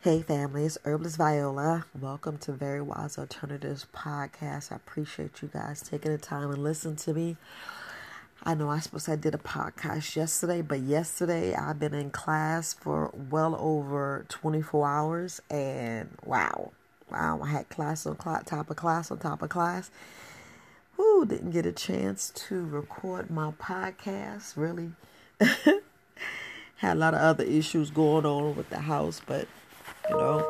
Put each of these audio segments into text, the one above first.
Hey family, it's Herbalist Viola. Welcome to Very Wise Alternatives podcast. I appreciate you guys taking the time and listening to me. I know I suppose I did a podcast yesterday, but yesterday I've been in class for well over 24 hours and wow. Wow, I had class on top of class on top of class. Who didn't get a chance to record my podcast, really. had a lot of other issues going on with the house, but you know,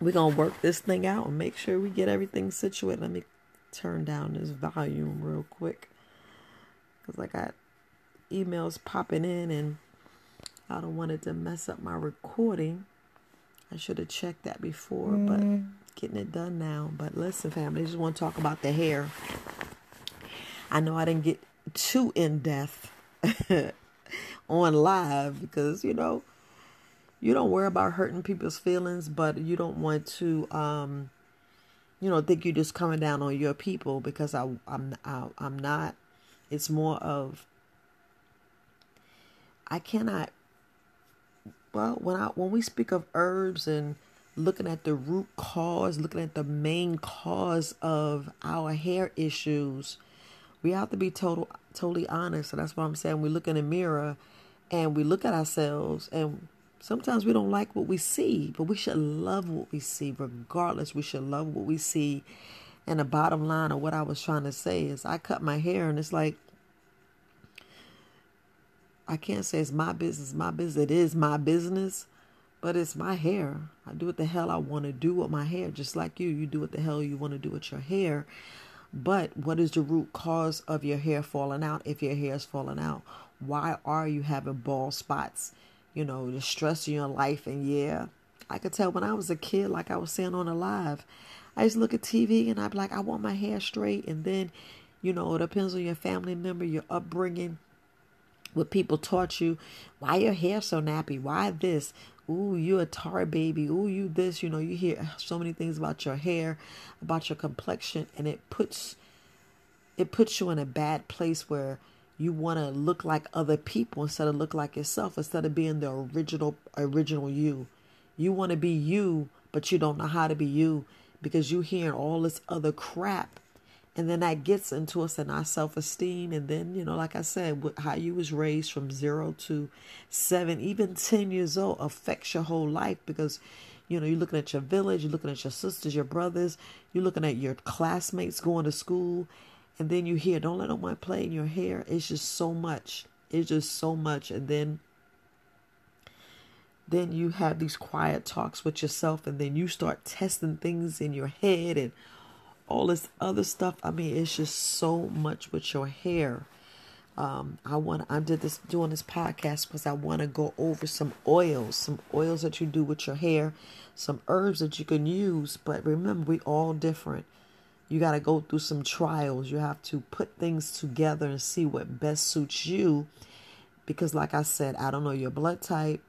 we're going to work this thing out and make sure we get everything situated. Let me turn down this volume real quick because I got emails popping in and I don't want it to mess up my recording. I should have checked that before, but mm-hmm. getting it done now. But listen, family, I just want to talk about the hair. I know I didn't get too in depth on live because, you know, you don't worry about hurting people's feelings, but you don't want to, um, you know, think you're just coming down on your people because I, I'm, I, I'm not. It's more of I cannot. Well, when I when we speak of herbs and looking at the root cause, looking at the main cause of our hair issues, we have to be total totally honest. And that's what I'm saying. We look in the mirror and we look at ourselves and Sometimes we don't like what we see, but we should love what we see regardless. We should love what we see. And the bottom line of what I was trying to say is I cut my hair and it's like I can't say it's my business, my business. It is my business, but it's my hair. I do what the hell I want to do with my hair, just like you. You do what the hell you want to do with your hair. But what is the root cause of your hair falling out if your hair is falling out? Why are you having bald spots? You know, the stress in your life. And yeah, I could tell when I was a kid, like I was saying on the live, I used to look at TV and I'd be like, I want my hair straight. And then, you know, it depends on your family member, your upbringing, what people taught you. Why your hair so nappy? Why this? Ooh, you a tar baby. Ooh, you this. You know, you hear so many things about your hair, about your complexion, and it puts it puts you in a bad place where you want to look like other people instead of look like yourself instead of being the original original you. You want to be you but you don't know how to be you because you hearing all this other crap. And then that gets into us and our self-esteem. And then you know like i said how you was raised from zero to seven even 10 years old affects your whole life because you know you're looking at your village you're looking at your sisters your brothers you're looking at your classmates going to school and then you hear, don't let no one play in your hair. It's just so much. It's just so much. And then then you have these quiet talks with yourself and then you start testing things in your head and all this other stuff. I mean, it's just so much with your hair. Um, I want I did this doing this podcast because I want to go over some oils, some oils that you do with your hair, some herbs that you can use. But remember, we all different. You got to go through some trials. You have to put things together and see what best suits you. Because, like I said, I don't know your blood type.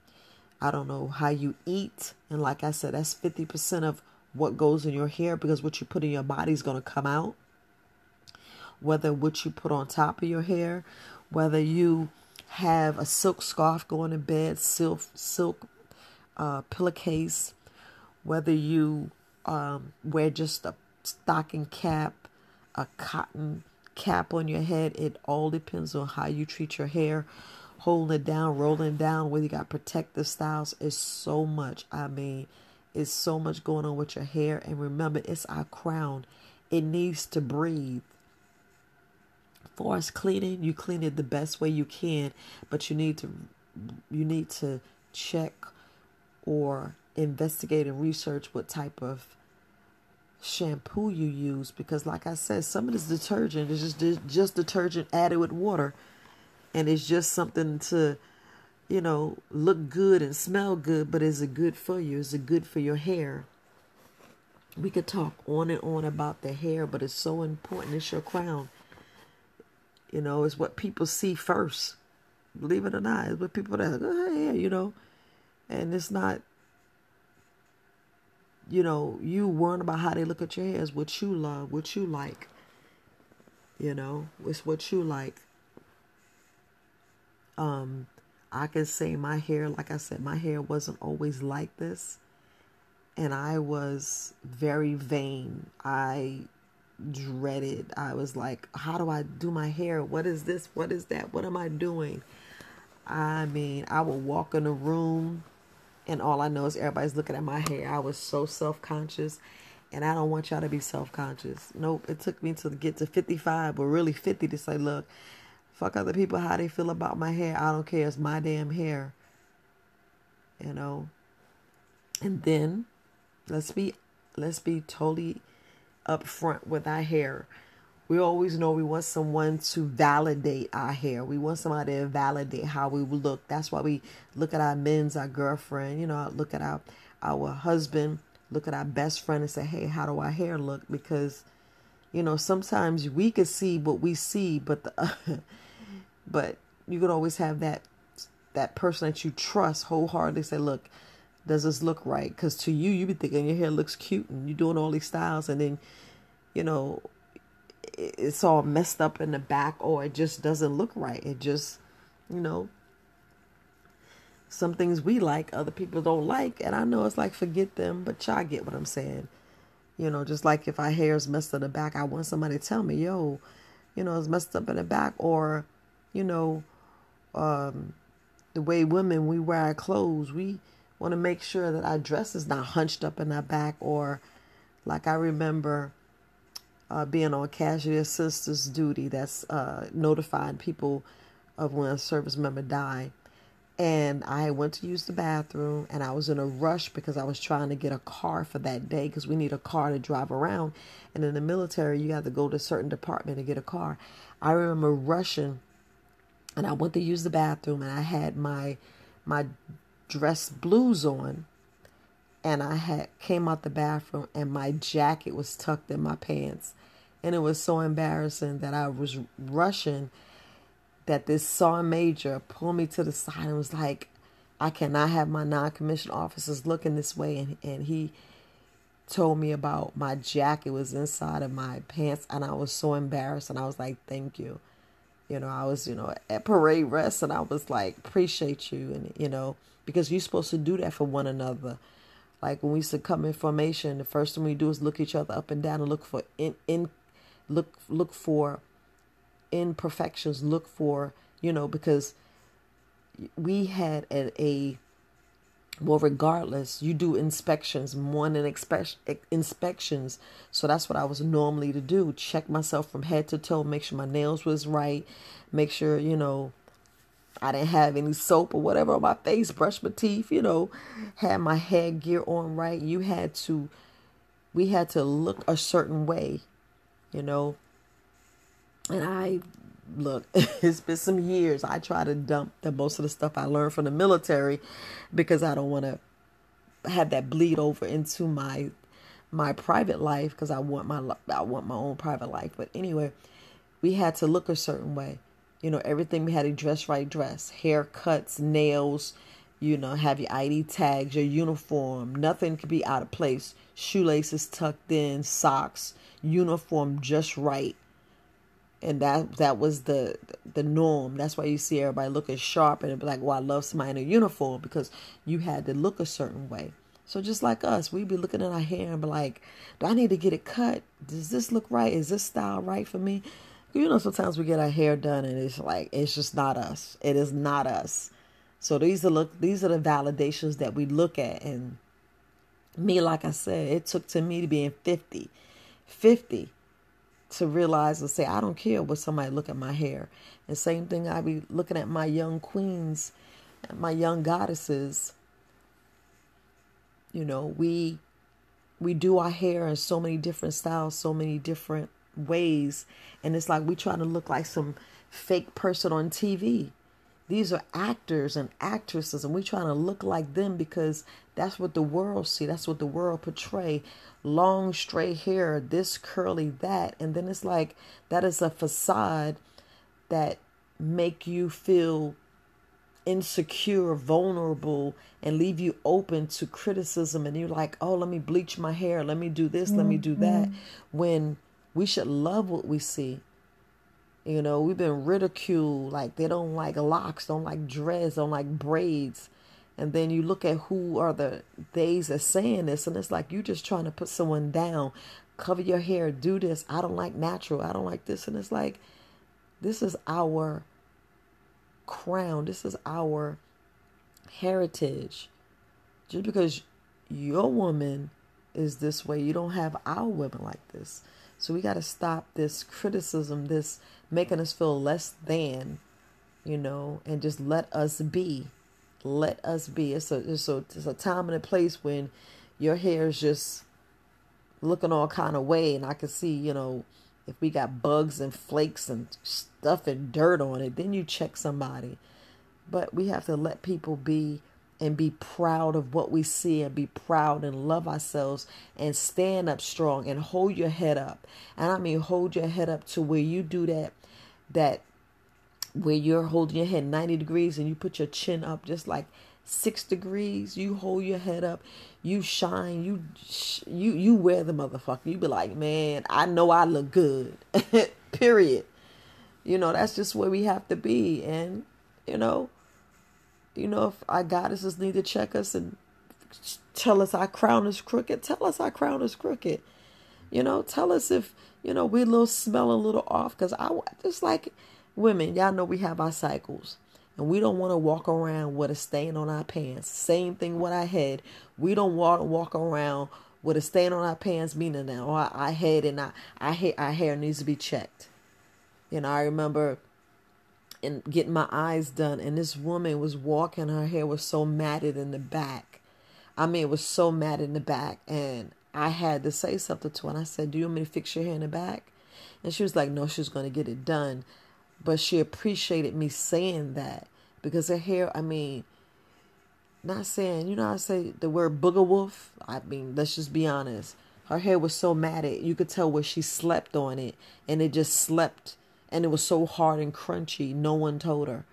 I don't know how you eat. And, like I said, that's 50% of what goes in your hair because what you put in your body is going to come out. Whether what you put on top of your hair, whether you have a silk scarf going to bed, silk, silk uh, pillowcase, whether you um, wear just a stocking cap, a cotton cap on your head. It all depends on how you treat your hair. Holding it down, rolling down, whether you got protective styles, is so much. I mean, it's so much going on with your hair. And remember, it's our crown. It needs to breathe. For us cleaning, you clean it the best way you can, but you need to you need to check or investigate and research what type of shampoo you use because like I said, some of this detergent is just just detergent added with water and it's just something to you know look good and smell good, but is it good for you? Is it good for your hair? We could talk on and on about the hair, but it's so important. It's your crown. You know, it's what people see first. Believe it or not, it's what people that oh, yeah, you know, and it's not you know, you worrying about how they look at your hair is what you love, what you like. You know, it's what you like. Um, I can say my hair, like I said, my hair wasn't always like this. and I was very vain. I dreaded. I was like, how do I do my hair? What is this? What is that? What am I doing? I mean, I would walk in a room and all I know is everybody's looking at my hair. I was so self conscious and I don't want y'all to be self conscious. Nope. It took me to get to 55, but really 50 to say, look, fuck other people how they feel about my hair. I don't care. It's my damn hair. You know? And then let's be let's be totally upfront with our hair. We always know we want someone to validate our hair. We want somebody to validate how we look. That's why we look at our men's, our girlfriend, you know, look at our our husband, look at our best friend and say, "Hey, how do our hair look?" Because you know, sometimes we can see what we see, but the but you could always have that that person that you trust wholeheartedly say, "Look, does this look right? Because to you, you be thinking your hair looks cute and you're doing all these styles, and then, you know, it's all messed up in the back or it just doesn't look right. It just, you know, some things we like, other people don't like. And I know it's like, forget them, but y'all get what I'm saying. You know, just like if our hair's messed up in the back, I want somebody to tell me, yo, you know, it's messed up in the back. Or, you know, um, the way women, we wear our clothes, we, want to make sure that our dress is not hunched up in our back or like I remember uh, being on casualty assistance duty that's uh, notifying people of when a service member died. And I went to use the bathroom and I was in a rush because I was trying to get a car for that day because we need a car to drive around. And in the military, you have to go to a certain department to get a car. I remember rushing and I went to use the bathroom and I had my my dress blues on and I had came out the bathroom and my jacket was tucked in my pants. And it was so embarrassing that I was rushing that this sergeant major pulled me to the side and was like, I cannot have my non-commissioned officers looking this way. And, and he told me about my jacket was inside of my pants and I was so embarrassed and I was like, thank you. You know, I was, you know, at parade rest and I was like, appreciate you. And, you know, because you're supposed to do that for one another. Like when we used to come in formation, the first thing we do is look each other up and down and look for in in look look for imperfections, look for you know because we had a, a well regardless you do inspections morning inspections. So that's what i was normally to do check myself from head to toe make sure my nails was right make sure you know I didn't have any soap or whatever on my face, brush my teeth, you know, had my headgear on right. You had to, we had to look a certain way, you know. And I, look, it's been some years. I try to dump the most of the stuff I learned from the military because I don't want to have that bleed over into my my private life because I want my I want my own private life. But anyway, we had to look a certain way you know, everything we had to dress right dress, haircuts, nails, you know, have your ID tags, your uniform. Nothing could be out of place. Shoelaces tucked in, socks, uniform just right. And that that was the the norm. That's why you see everybody looking sharp and be like, "Well, I love somebody in a uniform," because you had to look a certain way. So just like us, we'd be looking at our hair and be like, "Do I need to get it cut? Does this look right? Is this style right for me?" You know, sometimes we get our hair done and it's like it's just not us. It is not us. So these are look these are the validations that we look at and me like I said, it took to me to be in 50 50 to realize and say I don't care what somebody look at my hair. And same thing I be looking at my young queens, my young goddesses. You know, we we do our hair in so many different styles, so many different ways and it's like we try to look like some fake person on TV. These are actors and actresses and we trying to look like them because that's what the world see. That's what the world portray. Long straight hair, this curly that and then it's like that is a facade that make you feel insecure, vulnerable, and leave you open to criticism. And you're like, oh, let me bleach my hair, let me do this, mm-hmm. let me do that. Mm-hmm. When we should love what we see. You know, we've been ridiculed like they don't like locks, don't like dreads, don't like braids. And then you look at who are the days that saying this, and it's like you're just trying to put someone down. Cover your hair, do this. I don't like natural. I don't like this. And it's like, this is our crown. This is our heritage. Just because your woman is this way, you don't have our women like this. So we got to stop this criticism, this making us feel less than, you know, and just let us be. Let us be. It's a it's a it's a time and a place when your hair is just looking all kind of way, and I can see, you know, if we got bugs and flakes and stuff and dirt on it, then you check somebody. But we have to let people be and be proud of what we see and be proud and love ourselves and stand up strong and hold your head up. And I mean hold your head up to where you do that that where you're holding your head 90 degrees and you put your chin up just like 6 degrees, you hold your head up, you shine, you you you wear the motherfucker. You be like, "Man, I know I look good." Period. You know, that's just where we have to be and you know, you know, if our goddesses need to check us and tell us our crown is crooked, tell us our crown is crooked. You know, tell us if, you know, we're a little smell a little off. Because I just like women, y'all know we have our cycles. And we don't want to walk around with a stain on our pants. Same thing with our head. We don't want to walk around with a stain on our pants, meaning that our, our head and our, our, our hair needs to be checked. You know, I remember and getting my eyes done and this woman was walking her hair was so matted in the back. I mean it was so matted in the back and i had to say something to her and i said do you want me to fix your hair in the back? And she was like no she was going to get it done. But she appreciated me saying that because her hair i mean not saying you know i say the word booger wolf? I mean let's just be honest. Her hair was so matted you could tell where she slept on it and it just slept and it was so hard and crunchy. No one told her.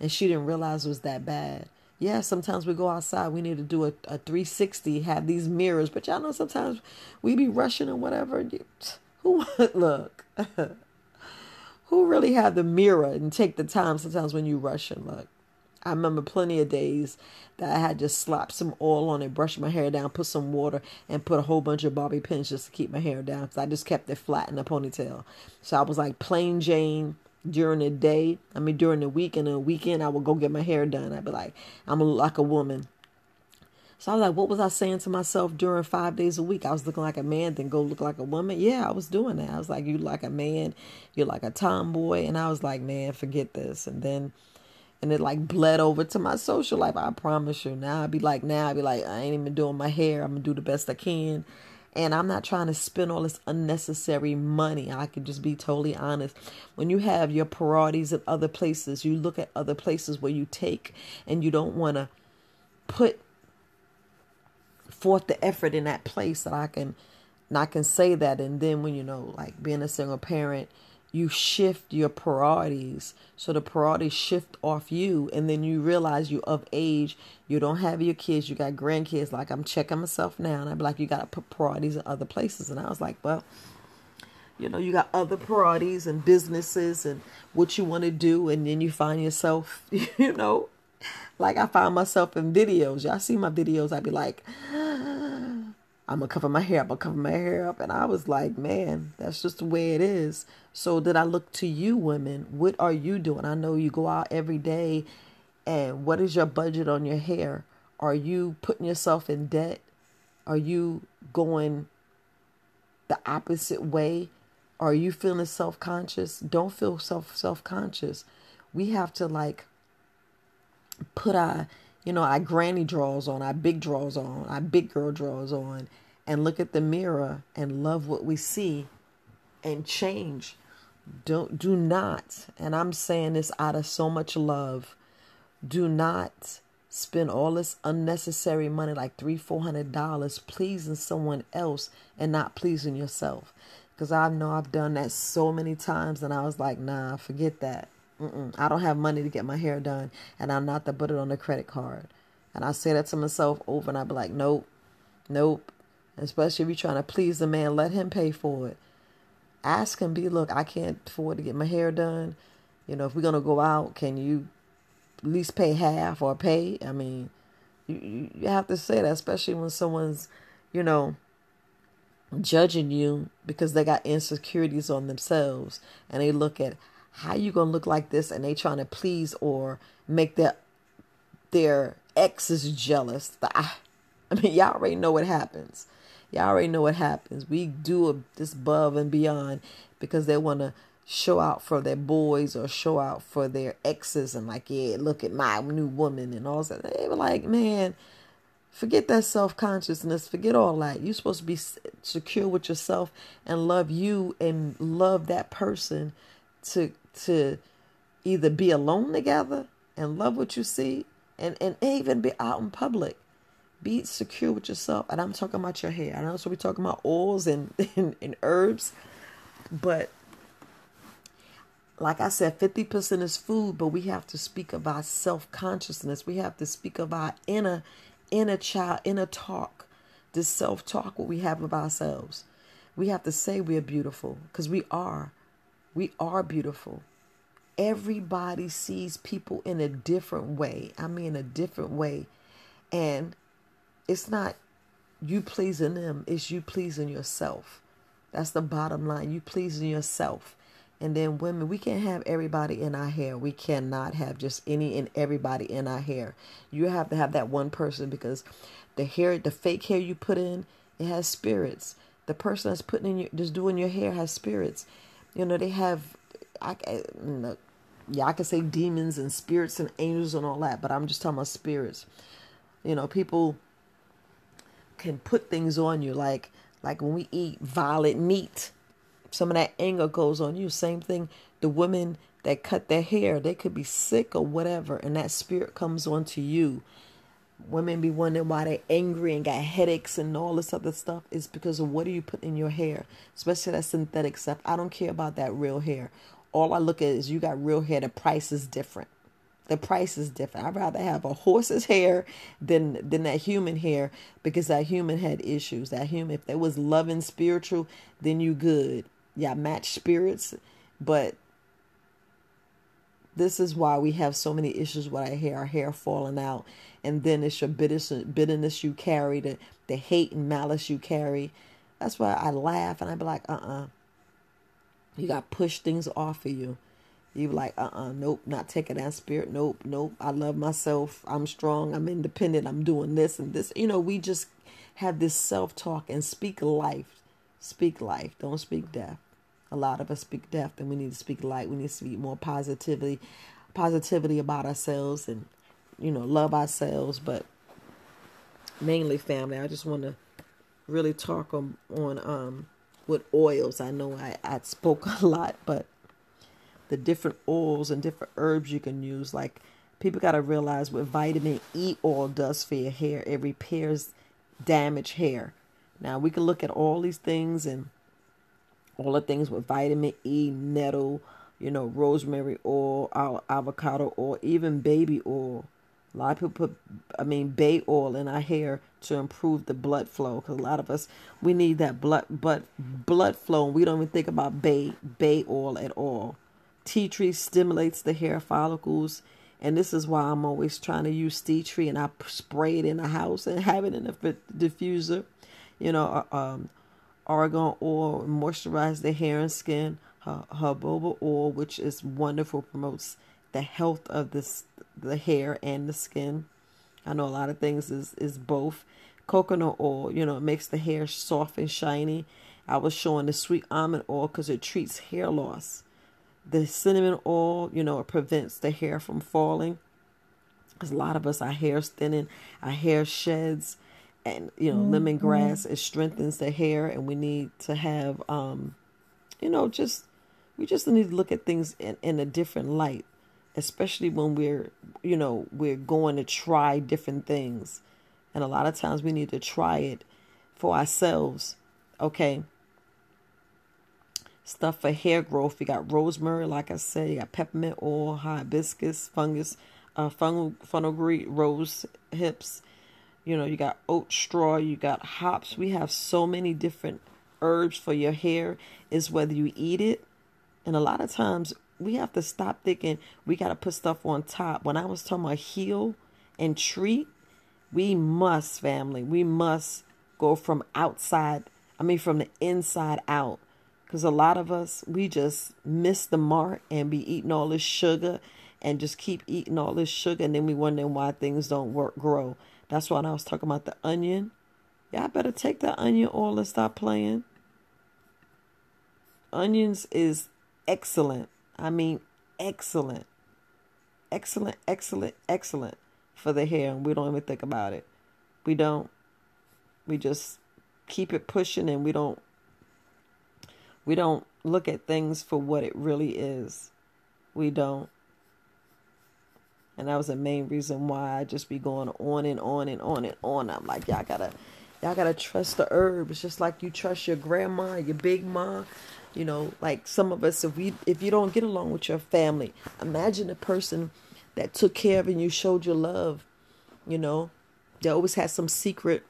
And she didn't realize it was that bad. Yeah, sometimes we go outside. We need to do a, a 360, have these mirrors. But y'all know sometimes we be rushing or whatever. Who, look, who really have the mirror and take the time sometimes when you rush and look? I remember plenty of days that I had just slapped some oil on it, brushed my hair down, put some water, and put a whole bunch of bobby pins just to keep my hair down. Because I just kept it flat in a ponytail. So I was like plain Jane during the day. I mean, during the week and the weekend, I would go get my hair done. I'd be like, I'm like a woman. So I was like, what was I saying to myself during five days a week? I was looking like a man, then go look like a woman. Yeah, I was doing that. I was like, you like a man, you're like a tomboy. And I was like, man, forget this. And then and it like bled over to my social life. I promise you. Now I'd be like, now I'd be like, I ain't even doing my hair. I'm gonna do the best I can. And I'm not trying to spend all this unnecessary money. I can just be totally honest. When you have your priorities in other places, you look at other places where you take and you don't want to put forth the effort in that place that I can and I can say that and then when you know like being a single parent you shift your priorities. So the priorities shift off you, and then you realize you're of age. You don't have your kids, you got grandkids. Like I'm checking myself now, and I'm like, you got to put priorities in other places. And I was like, well, you know, you got other priorities and businesses and what you want to do, and then you find yourself, you know, like I find myself in videos. Y'all see my videos, I'd be like, ah, I'm gonna cover my hair. I'm gonna cover my hair up. And I was like, man, that's just the way it is. So did I look to you, women? What are you doing? I know you go out every day, and what is your budget on your hair? Are you putting yourself in debt? Are you going the opposite way? Are you feeling self conscious? Don't feel self self conscious. We have to like put our you know, our granny drawers on, our big drawers on, our big girl drawers on, and look at the mirror and love what we see and change. Don't do not, and I'm saying this out of so much love, do not spend all this unnecessary money like three, four hundred dollars pleasing someone else and not pleasing yourself. Because I know I've done that so many times, and I was like, nah, forget that. Mm-mm. I don't have money to get my hair done, and I'm not to put it on a credit card. And I say that to myself over, and I be like, nope, nope. Especially if you're trying to please the man, let him pay for it. Ask him, be look, I can't afford to get my hair done. You know, if we're gonna go out, can you at least pay half or pay? I mean, You, you have to say that, especially when someone's, you know, judging you because they got insecurities on themselves and they look at how you gonna look like this and they trying to please or make their their exes jealous. I mean, y'all already know what happens. Y'all already know what happens. We do a, this above and beyond because they want to show out for their boys or show out for their exes and like, yeah, look at my new woman and all that. They were like, man, forget that self consciousness, forget all that. You're supposed to be secure with yourself and love you and love that person to to either be alone together and love what you see and and even be out in public be secure with yourself. And I'm talking about your hair. I know so we're talking about oils and, and, and herbs, but like I said, 50% is food, but we have to speak of our self consciousness. We have to speak of our inner, inner child, inner talk, this self talk, what we have of ourselves. We have to say we are beautiful because we are. We are beautiful. Everybody sees people in a different way. I mean, a different way. And it's not you pleasing them, it's you pleasing yourself. That's the bottom line. You pleasing yourself. And then women, we can't have everybody in our hair. We cannot have just any and everybody in our hair. You have to have that one person because the hair, the fake hair you put in, it has spirits. The person that's putting in your, just doing your hair has spirits. You know, they have, I, yeah, I can say demons and spirits and angels and all that, but I'm just talking about spirits. You know, people can put things on you. Like like when we eat violet meat some of that anger goes on you. Same thing the women that cut their hair they could be sick or whatever and that spirit comes onto you. Women be wondering why they're angry and got headaches and all this other stuff. It's because of what do you put in your hair? Especially that synthetic stuff. I don't care about that real hair. All i look at is you got real hair. The price is different the price is different. I'd rather have a horse's hair than than that human hair because that human had issues. That human, if there was loving spiritual, then you good. Yeah, match spirits, but this is why we have so many issues with our hair, our hair falling out, and then it's your bitterness, bitterness you carry, the the hate and malice you carry. That's why I laugh and I be like, uh uh-uh. uh, you got to push things off of you you like, uh uh-uh, uh, nope, not taking that spirit. Nope, nope. I love myself. I'm strong. I'm independent. I'm doing this and this. You know, we just have this self talk and speak life. Speak life. Don't speak death. A lot of us speak death, and we need to speak light. We need to speak more positivity, positivity about ourselves, and you know, love ourselves. But mainly, family. I just want to really talk on on um with oils. I know I I spoke a lot, but the different oils and different herbs you can use. Like people got to realize what vitamin E oil does for your hair. It repairs damaged hair. Now we can look at all these things and all the things with vitamin E, nettle, you know, rosemary oil, avocado oil, even baby oil. A lot of people put, I mean, bay oil in our hair to improve the blood flow. Because a lot of us, we need that blood, but blood flow. And we don't even think about bay bay oil at all. Tea tree stimulates the hair follicles. And this is why I'm always trying to use tea tree and I spray it in the house and have it in a diffuser. You know, uh, um, argan oil moisturize the hair and skin. Jojoba oil, which is wonderful, promotes the health of this the hair and the skin. I know a lot of things is is both. Coconut oil, you know, it makes the hair soft and shiny. I was showing the sweet almond oil because it treats hair loss. The cinnamon oil, you know, it prevents the hair from falling. Because a lot of us, our hair's thinning, our hair sheds, and you know, mm-hmm. lemongrass it strengthens the hair, and we need to have, um, you know, just we just need to look at things in, in a different light, especially when we're, you know, we're going to try different things, and a lot of times we need to try it for ourselves. Okay, stuff for hair growth. You got rosemary, like I said, you got peppermint oil, hibiscus, fungus, uh, fungal, fenugreek, rose hips. You know, you got oat straw, you got hops. We have so many different herbs for your hair. Is whether you eat it, and a lot of times we have to stop thinking we got to put stuff on top. When I was talking about heal and treat, We must, family, we must go from outside, I mean, from the inside out. Because a lot of us, we just miss the mark and be eating all this sugar and just keep eating all this sugar. And then we wondering why things don't work, grow. That's why I was talking about the onion. Y'all better take the onion oil and stop playing. Onions is excellent. I mean, excellent. Excellent, excellent, excellent for the hair. And we don't even think about it. We don't. We just keep it pushing and we don't we don't look at things for what it really is. We don't. And that was the main reason why I just be going on and on and on and on. I'm like, y'all gotta y'all gotta trust the herbs just like you trust your grandma, your big mom. You know, like some of us if we if you don't get along with your family, imagine a person that took care of and you showed your love. You know, they always had some secret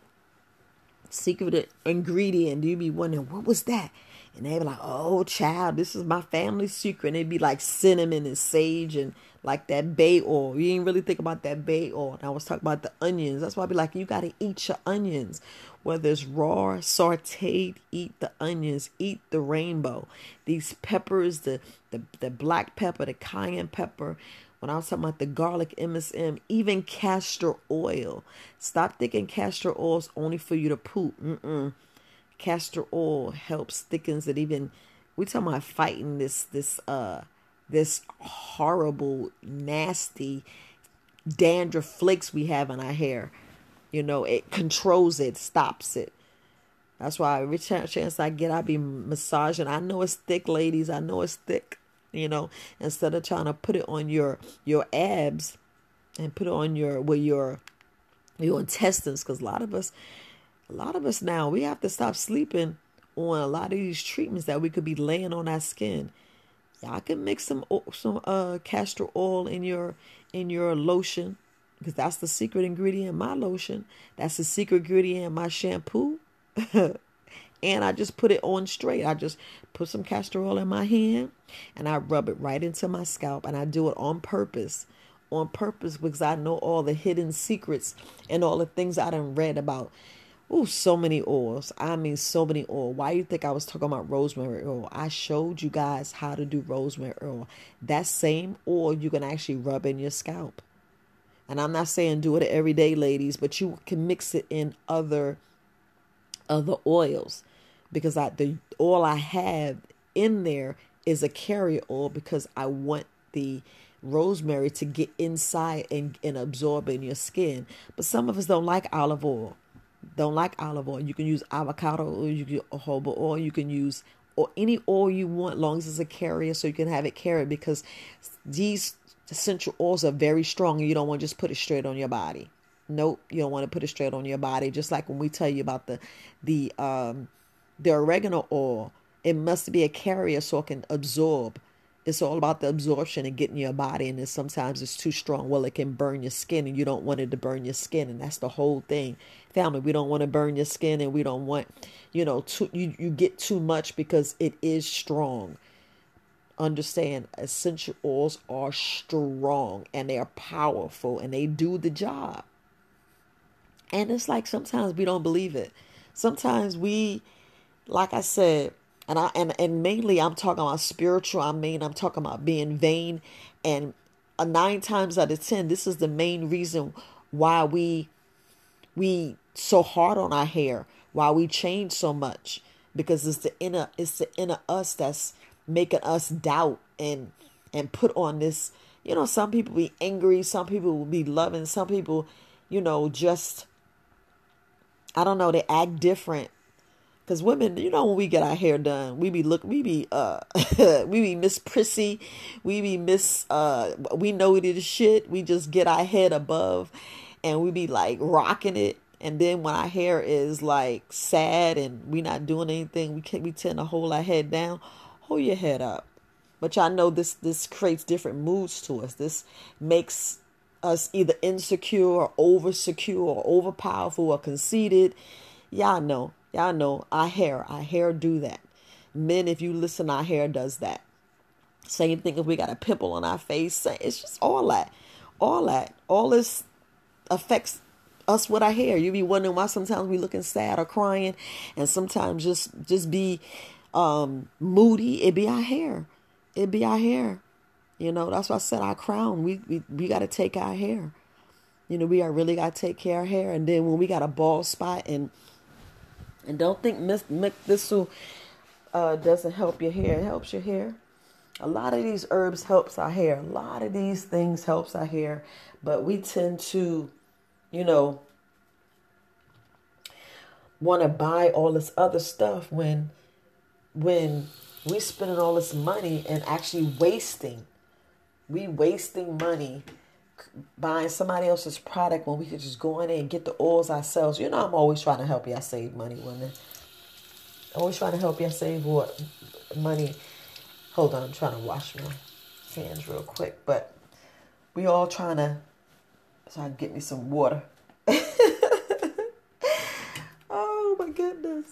secret ingredient. You be wondering, what was that? And they be like, oh, child, this is my family secret. And it'd be like cinnamon and sage and like that bay oil. You ain't really think about that bay oil. And I was talking about the onions. That's why I'd be like, you got to eat your onions. Whether it's raw, sauteed, eat the onions, eat the rainbow. These peppers, the, the, the black pepper, the cayenne pepper, when I was talking about the garlic MSM, even castor oil. Stop thinking castor oil is only for you to poop. Mm-mm. Castor oil helps thickens it. Even we talking about fighting this this uh this horrible nasty dandruff flakes we have in our hair. You know, it controls it, stops it. That's why every chance I get, I be massaging. I know it's thick, ladies. I know it's thick you know instead of trying to put it on your your abs and put it on your with your your intestines because a lot of us a lot of us now we have to stop sleeping on a lot of these treatments that we could be laying on our skin y'all can mix some some uh castor oil in your in your lotion because that's the secret ingredient in my lotion that's the secret ingredient in my shampoo and I just put it on straight. I just put some castor oil in my hand and I rub it right into my scalp and I do it on purpose. On purpose because I know all the hidden secrets and all the things I done read about. Oh, so many oils. I mean, so many oil. Why you think I was talking about rosemary oil? I showed you guys how to do rosemary oil. That same oil you can actually rub in your scalp. And I'm not saying do it every day, ladies, but you can mix it in other other oils because I the oil I have in there is a carrier oil because I want the rosemary to get inside and, and absorb in your skin. But some of us don't like olive oil. Don't like olive oil. You can use avocado oil, you can use jojoba oil, you can use or any oil you want, long as it's a carrier, so you can have it carried because these essential oils are very strong and you don't want to just put it straight on your body. Nope, you don't want to put it straight on your body. Just like when we tell you about the the um the oregano oil, it must be a carrier so it can absorb. It's all about the absorption and getting your body, and then sometimes it's too strong. Well, it can burn your skin, and you don't want it to burn your skin, and that's the whole thing. Family, we don't want to burn your skin, and we don't want, you know, too, you you get too much because it is strong. Understand, essential oils are strong and they are powerful, and they do the job. And it's like sometimes we don't believe it. Sometimes we like I said, and I and, and mainly I'm talking about spiritual. I mean, I'm talking about being vain, and nine times out of ten, this is the main reason why we we so hard on our hair, why we change so much, because it's the inner it's the inner us that's making us doubt and and put on this. You know, some people be angry, some people will be loving, some people, you know, just I don't know, they act different Cause women, you know, when we get our hair done, we be look, we be uh, we be Miss Prissy, we be Miss uh, we know this shit. We just get our head above, and we be like rocking it. And then when our hair is like sad and we not doing anything, we can we tend to hold our head down. Hold your head up. But y'all know this this creates different moods to us. This makes us either insecure or over secure or over powerful or conceited. Y'all know Y'all know our hair, our hair do that. Men, if you listen, our hair does that. Same thing if we got a pimple on our face. It's just all that. All that. All this affects us with our hair. You be wondering why sometimes we looking sad or crying, and sometimes just just be um, moody. It be our hair. It be our hair. You know, that's why I said our crown. We we, we got to take our hair. You know, we are really got to take care of hair. And then when we got a bald spot and and don't think Miss this uh, doesn't help your hair. It helps your hair. A lot of these herbs helps our hair. A lot of these things helps our hair, but we tend to, you know, want to buy all this other stuff when when we spending all this money and actually wasting. We wasting money buying somebody else's product when we could just go in there and get the oils ourselves. You know, I'm always trying to help y'all save money, women. Always trying to help y'all save what money. Hold on, I'm trying to wash my hands real quick, but we all trying to. So I get me some water. oh my goodness!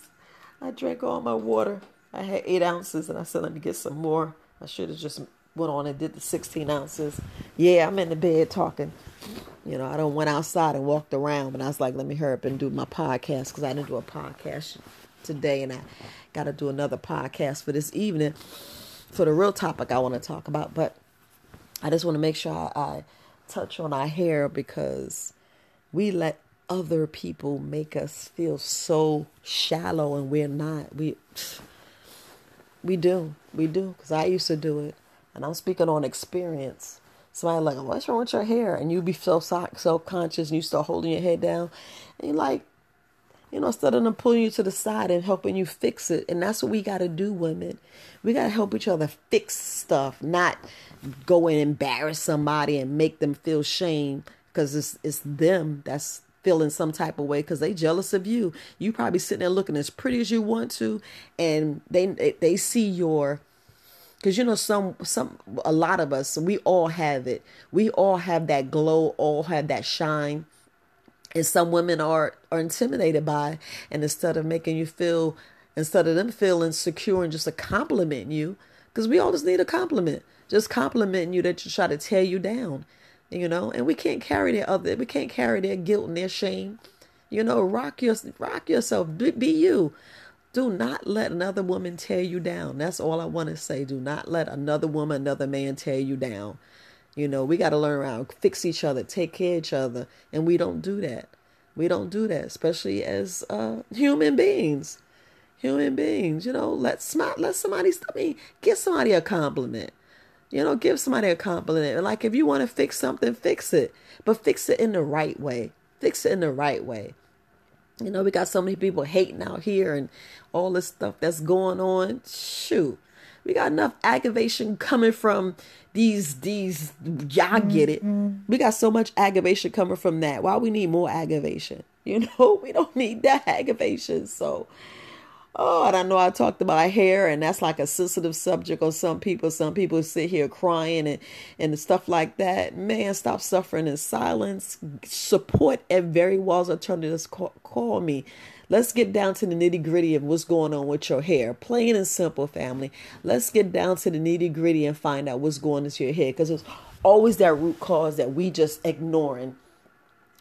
I drank all my water. I had eight ounces, and I said, "Let me get some more." I should have just went on and did the 16 ounces. Yeah, I'm in the bed talking. You know, I don't went outside and walked around, but I was like, let me hurry up and do my podcast because I didn't do a podcast today, and I got to do another podcast for this evening for the real topic I want to talk about. But I just want to make sure I, I touch on our hair because we let other people make us feel so shallow, and we're not. We we do, we do, because I used to do it and I'm speaking on experience. Somebody like, oh, what's wrong with your hair? And you be so self conscious and you start holding your head down. And you're like, you know, instead of them pulling you to the side and helping you fix it. And that's what we got to do, women. We got to help each other fix stuff, not go and embarrass somebody and make them feel shame because it's, it's them that's feeling some type of way because they jealous of you. You probably sitting there looking as pretty as you want to, and they they see your because you know some some a lot of us we all have it. We all have that glow all have that shine. And some women are are intimidated by and instead of making you feel instead of them feeling secure and just a compliment you because we all just need a compliment. Just complimenting you that you try to tear you down you know? And we can't carry their other we can't carry their guilt and their shame. You know rock your rock yourself. Be, be you do not let another woman tear you down. That's all I want to say. Do not let another woman, another man tear you down. You know, we got to learn around, fix each other, take care of each other. And we don't do that. We don't do that, especially as uh, human beings. Human beings, you know, let smart, let somebody, I mean, give somebody a compliment. You know, give somebody a compliment. Like if you want to fix something, fix it. But fix it in the right way. Fix it in the right way. You know, we got so many people hating out here and all this stuff that's going on. Shoot. We got enough aggravation coming from these these y'all get it. Mm-hmm. We got so much aggravation coming from that. Why we need more aggravation? You know, we don't need that aggravation. So Oh, and I know I talked about hair, and that's like a sensitive subject on some people. Some people sit here crying and, and stuff like that. Man, stop suffering in silence. Support at Very Walls Alternatives. Call, call me. Let's get down to the nitty gritty of what's going on with your hair. Plain and simple, family. Let's get down to the nitty gritty and find out what's going into your hair because it's always that root cause that we just ignoring.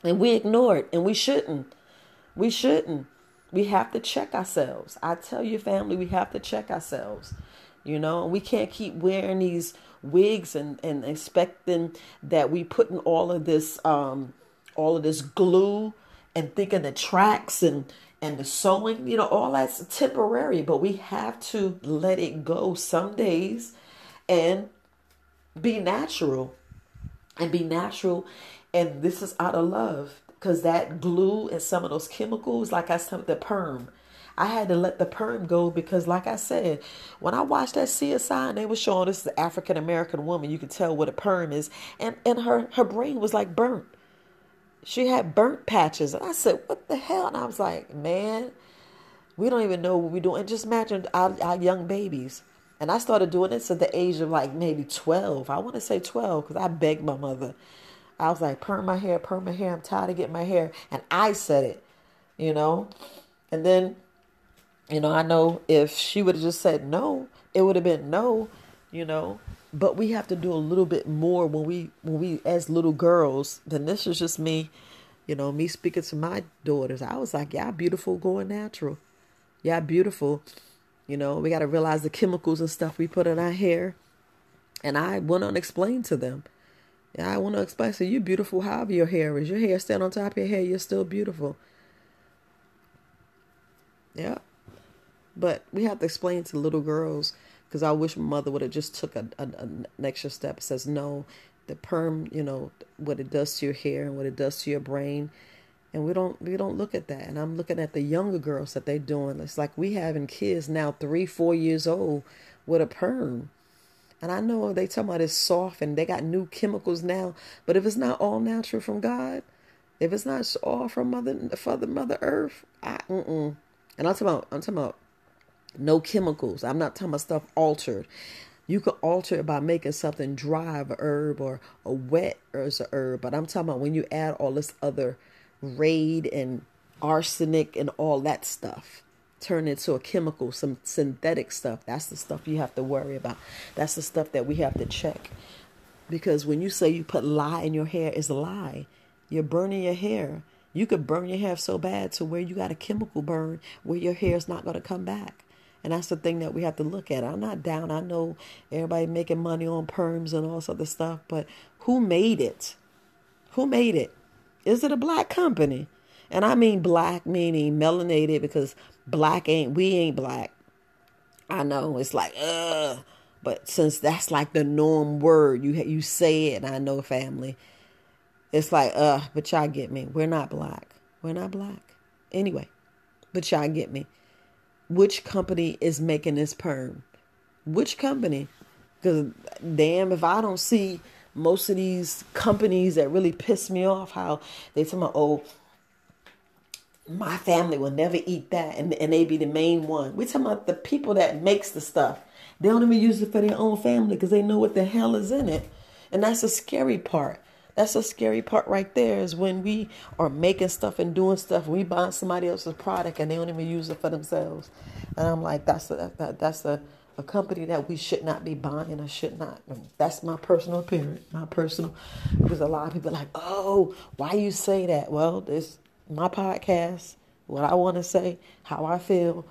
And we ignore it, and we shouldn't. We shouldn't we have to check ourselves. I tell you, family, we have to check ourselves. You know, we can't keep wearing these wigs and, and expecting that we putting all of this um all of this glue and thinking the tracks and and the sewing, you know, all that's temporary, but we have to let it go some days and be natural and be natural and this is out of love because that glue and some of those chemicals, like I said, the perm. I had to let the perm go because, like I said, when I watched that CSI and they were showing this African American woman, you could tell what a perm is, and and her her brain was like burnt. She had burnt patches, and I said, "What the hell?" And I was like, "Man, we don't even know what we're doing." And just imagine our, our young babies. And I started doing this at the age of like maybe twelve. I want to say twelve because I begged my mother I was like, perm my hair, perm my hair. I'm tired of getting my hair. And I said it, you know. And then, you know, I know if she would have just said no, it would have been no, you know. But we have to do a little bit more when we when we as little girls. Then this is just me, You know, me speaking to my daughters, I was like, "Yeah, beautiful going natural. Yeah, beautiful." You know, we got to realize the chemicals and stuff we put in our hair. And I went on explain to them. I want to explain. So you're beautiful however your hair is. Your hair stand on top of your hair, you're still beautiful. Yeah. But we have to explain to little girls because I wish my mother would have just took a, a, an extra step. It says no, the perm, you know, what it does to your hair and what it does to your brain, and we don't we don't look at that. And I'm looking at the younger girls that they're doing. It's like we having kids now three, four years old with a perm. And I know they talking about it's soft and they got new chemicals now, but if it's not all natural from God, if it's not all from Mother Father Mother Earth, I mm-mm. And I'm talking about I'm talking about no chemicals. I'm not talking about stuff altered. You could alter it by making something dry of a herb or a wet as a herb. But I'm talking about when you add all this other raid and arsenic and all that stuff. Turn into a chemical, some synthetic stuff. That's the stuff you have to worry about. That's the stuff that we have to check. Because when you say you put lye in your hair, it's a lie. You're burning your hair. You could burn your hair so bad to where you got a chemical burn where your hair is not going to come back. And that's the thing that we have to look at. I'm not down. I know everybody making money on perms and all this other stuff, but who made it? Who made it? Is it a black company? And I mean black meaning melanated because black ain't we ain't black. I know it's like uh but since that's like the norm word, you you say it I know family. It's like uh but y'all get me. We're not black. We're not black. Anyway, but y'all get me which company is making this perm. Which company? Because damn, if I don't see most of these companies that really piss me off, how they tell me, oh, my family will never eat that, and, and they be the main one. We talking about the people that makes the stuff. They don't even use it for their own family because they know what the hell is in it, and that's the scary part. That's a scary part right there is when we are making stuff and doing stuff. We buy somebody else's product and they don't even use it for themselves. And I'm like, that's a, that, that's a, a company that we should not be buying or should not. That's my personal opinion. My personal, because a lot of people like, oh, why you say that? Well, it's my podcast, what I want to say, how I feel,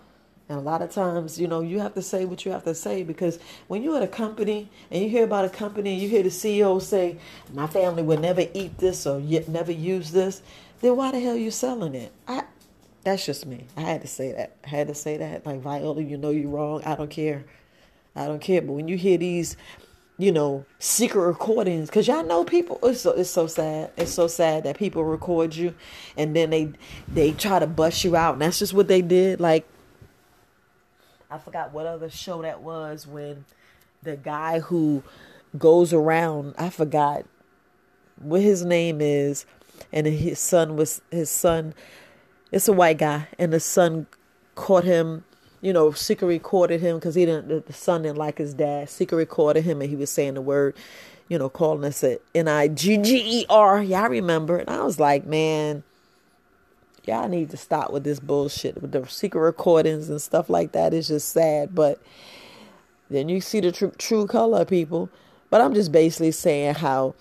and a lot of times, you know, you have to say what you have to say because when you're at a company and you hear about a company, and you hear the CEO say, "My family would never eat this or never use this," then why the hell are you selling it? I, that's just me. I had to say that. I had to say that. Like Viola, you know you're wrong. I don't care. I don't care. But when you hear these, you know, secret recordings, because y'all know people. It's so, it's so sad. It's so sad that people record you, and then they they try to bust you out, and that's just what they did. Like I forgot what other show that was when the guy who goes around, I forgot what his name is, and his son was his son. It's a white guy, and the son caught him. You know, secret recorded him because he didn't. The son didn't like his dad. Secret recorded him, and he was saying the word, you know, calling us a N I G G E R. Yeah, I remember. And I was like, man, y'all need to stop with this bullshit with the secret recordings and stuff like that. It's just sad. But then you see the tr- true color people. But I'm just basically saying how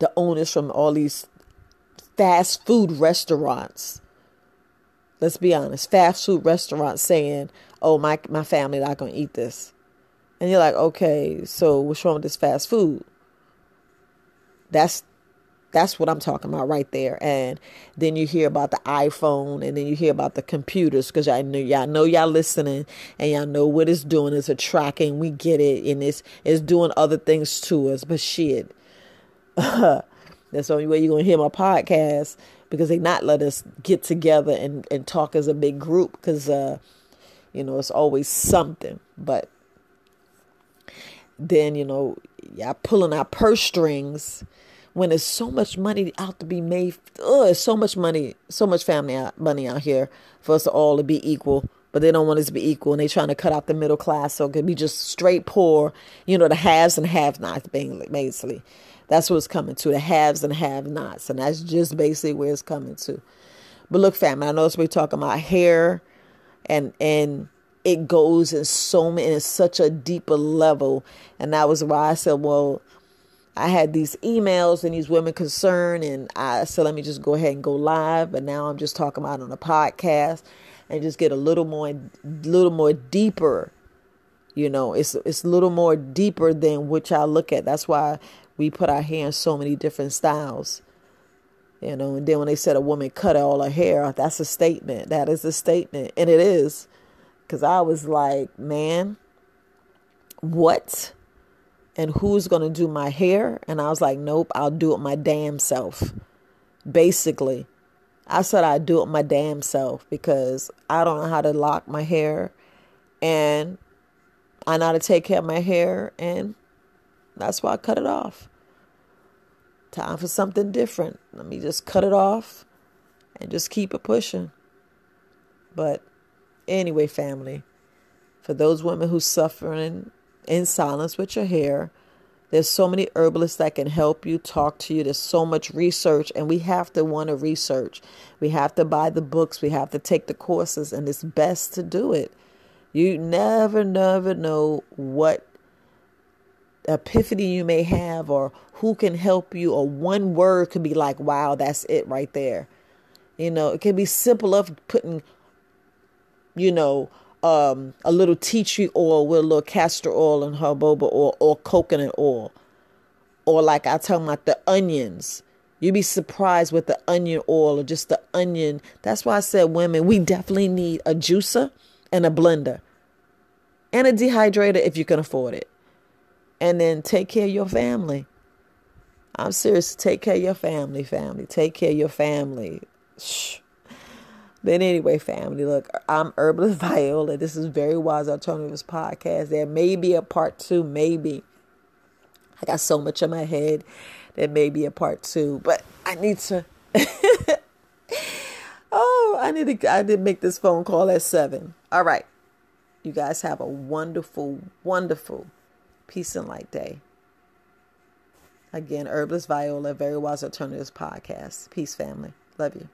the owners from all these fast food restaurants, let's be honest, fast food restaurants saying, oh, my, my family not to eat this. And you're like, okay, so what's wrong with this fast food? That's that's what I'm talking about right there. And then you hear about the iPhone and then you hear about the computers because I know y'all know y'all listening and y'all know what it's doing. It's a tracking. We get it and it's it's doing other things to us. But shit. That's the only way you're gonna hear my podcast because they not let us get together and, and talk as a big group because uh you know it's always something. But then, you know, y'all pulling our purse strings when there's so much money out to be made. Ugh, so much money, so much family out, money out here for us all to be equal. But they don't want us to be equal, and they're trying to cut out the middle class so it could be just straight poor. You know, the haves and have-nots, basically. That's what it's coming to: the haves and have-nots, and that's just basically where it's coming to. But look, family, I know we're talking about hair, and and it goes in so many, in such a deeper level, and that was why I said, well I had these emails and these women concerned, and I said, let me just go ahead and go live. But now I'm just talking about on a podcast and just get a little more, little more deeper. You know, it's it's a little more deeper than which I look at. That's why we put our hair in so many different styles. You know, and then when they said a woman cut all her hair, that's a statement. That is a statement, and it is, because I was like, man, what? and who's going to do my hair? And I was like, nope, I'll do it my damn self. Basically, I said I'd do it my damn self because I don't know how to lock my hair and I know how to take care of my hair, and that's why I cut it off. Time for something different. Let me just cut it off and just keep it pushing. But anyway, family, for those women who suffering in silence with your hair. There's so many herbalists that can help you, talk to you. There's so much research, and we have to want to research. We have to buy the books, we have to take the courses, and it's best to do it. You never, never know what epiphany you may have, or who can help you, or one word could be like, wow, that's it right there. You know, it can be simple of putting, you know, um, a little tea tree oil with a little castor oil and jojoba oil or coconut oil. Or like I tell about the onions. You'd be surprised with the onion oil or just the onion. That's why I said women, we definitely need a juicer and a blender and a dehydrator if you can afford it. And then take care of your family. I'm serious. Take care of your family, family. Take care of your family. Shh. But anyway, family, look, I'm Herbalist Viola. This is Very Wise Alternatives Podcast. There may be a part two, maybe. I got so much in my head. There may be a part two, but I need to. oh, I need to. I did make this phone call at seven. All right. You guys have a wonderful, wonderful peace and light day. Again, Herbalist Viola, Very Wise Alternatives Podcast. Peace, family. Love you.